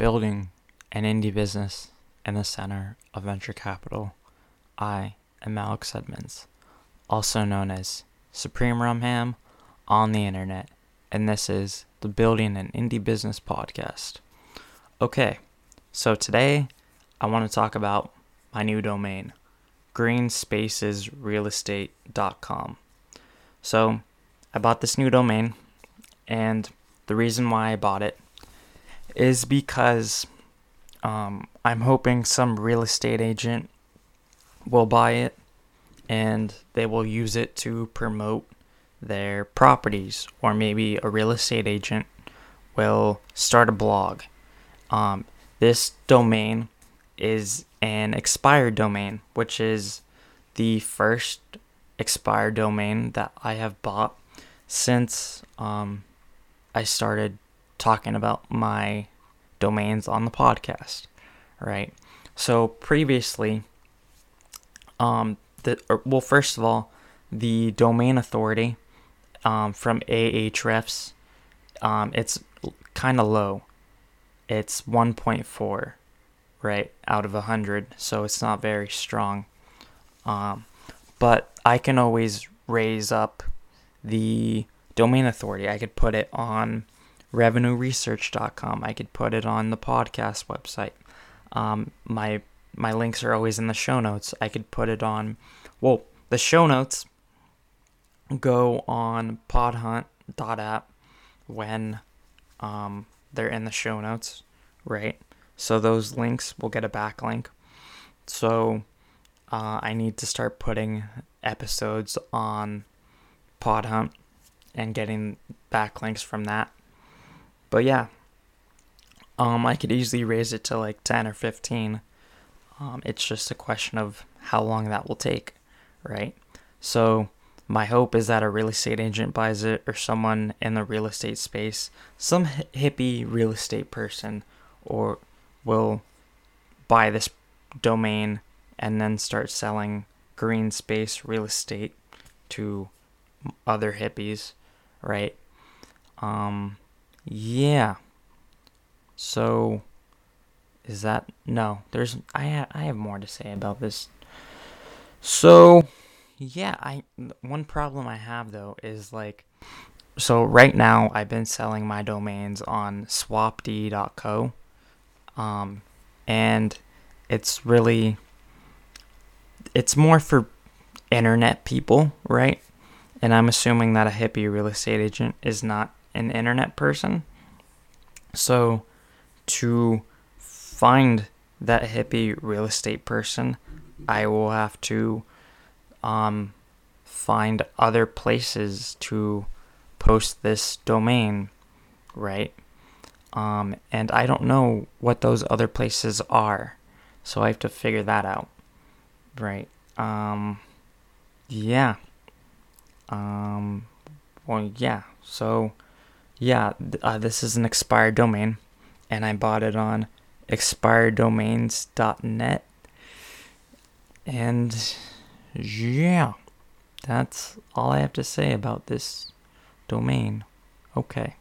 building an indie business in the center of venture capital. I am Alex Edmonds, also known as Supreme Rumham on the internet, and this is the Building an Indie Business podcast. Okay, so today I want to talk about my new domain, greenspacesrealestate.com. So, I bought this new domain, and the reason why I bought it is because um, I'm hoping some real estate agent will buy it and they will use it to promote their properties, or maybe a real estate agent will start a blog. Um, this domain is an expired domain, which is the first expired domain that I have bought since um, I started talking about my domains on the podcast, right? So previously, um, the or, well, first of all, the domain authority um, from Ahrefs, um, it's kind of low. It's 1.4, right, out of 100, so it's not very strong. Um, but I can always raise up the domain authority. I could put it on revenueresearch.com. I could put it on the podcast website. Um, my my links are always in the show notes. I could put it on. Well, the show notes go on podhunt.app when um, they're in the show notes, right? So those links will get a backlink. So uh, I need to start putting episodes on Podhunt and getting backlinks from that. But yeah, um, I could easily raise it to like 10 or 15. Um, it's just a question of how long that will take, right? So my hope is that a real estate agent buys it or someone in the real estate space, some hippie real estate person, or will buy this domain and then start selling green space real estate to other hippies, right? Um, yeah. So, is that no? There's I ha- I have more to say about this. So, yeah, I one problem I have though is like so right now I've been selling my domains on swapd.co. Um and it's really it's more for internet people, right? And I'm assuming that a hippie real estate agent is not an internet person. So to find that hippie real estate person, I will have to um, find other places to post this domain, right? Um, and I don't know what those other places are, so I have to figure that out, right? Um, yeah. Um, well, yeah. So, yeah, uh, this is an expired domain, and I bought it on expireddomains.net. And yeah, that's all I have to say about this domain. Okay.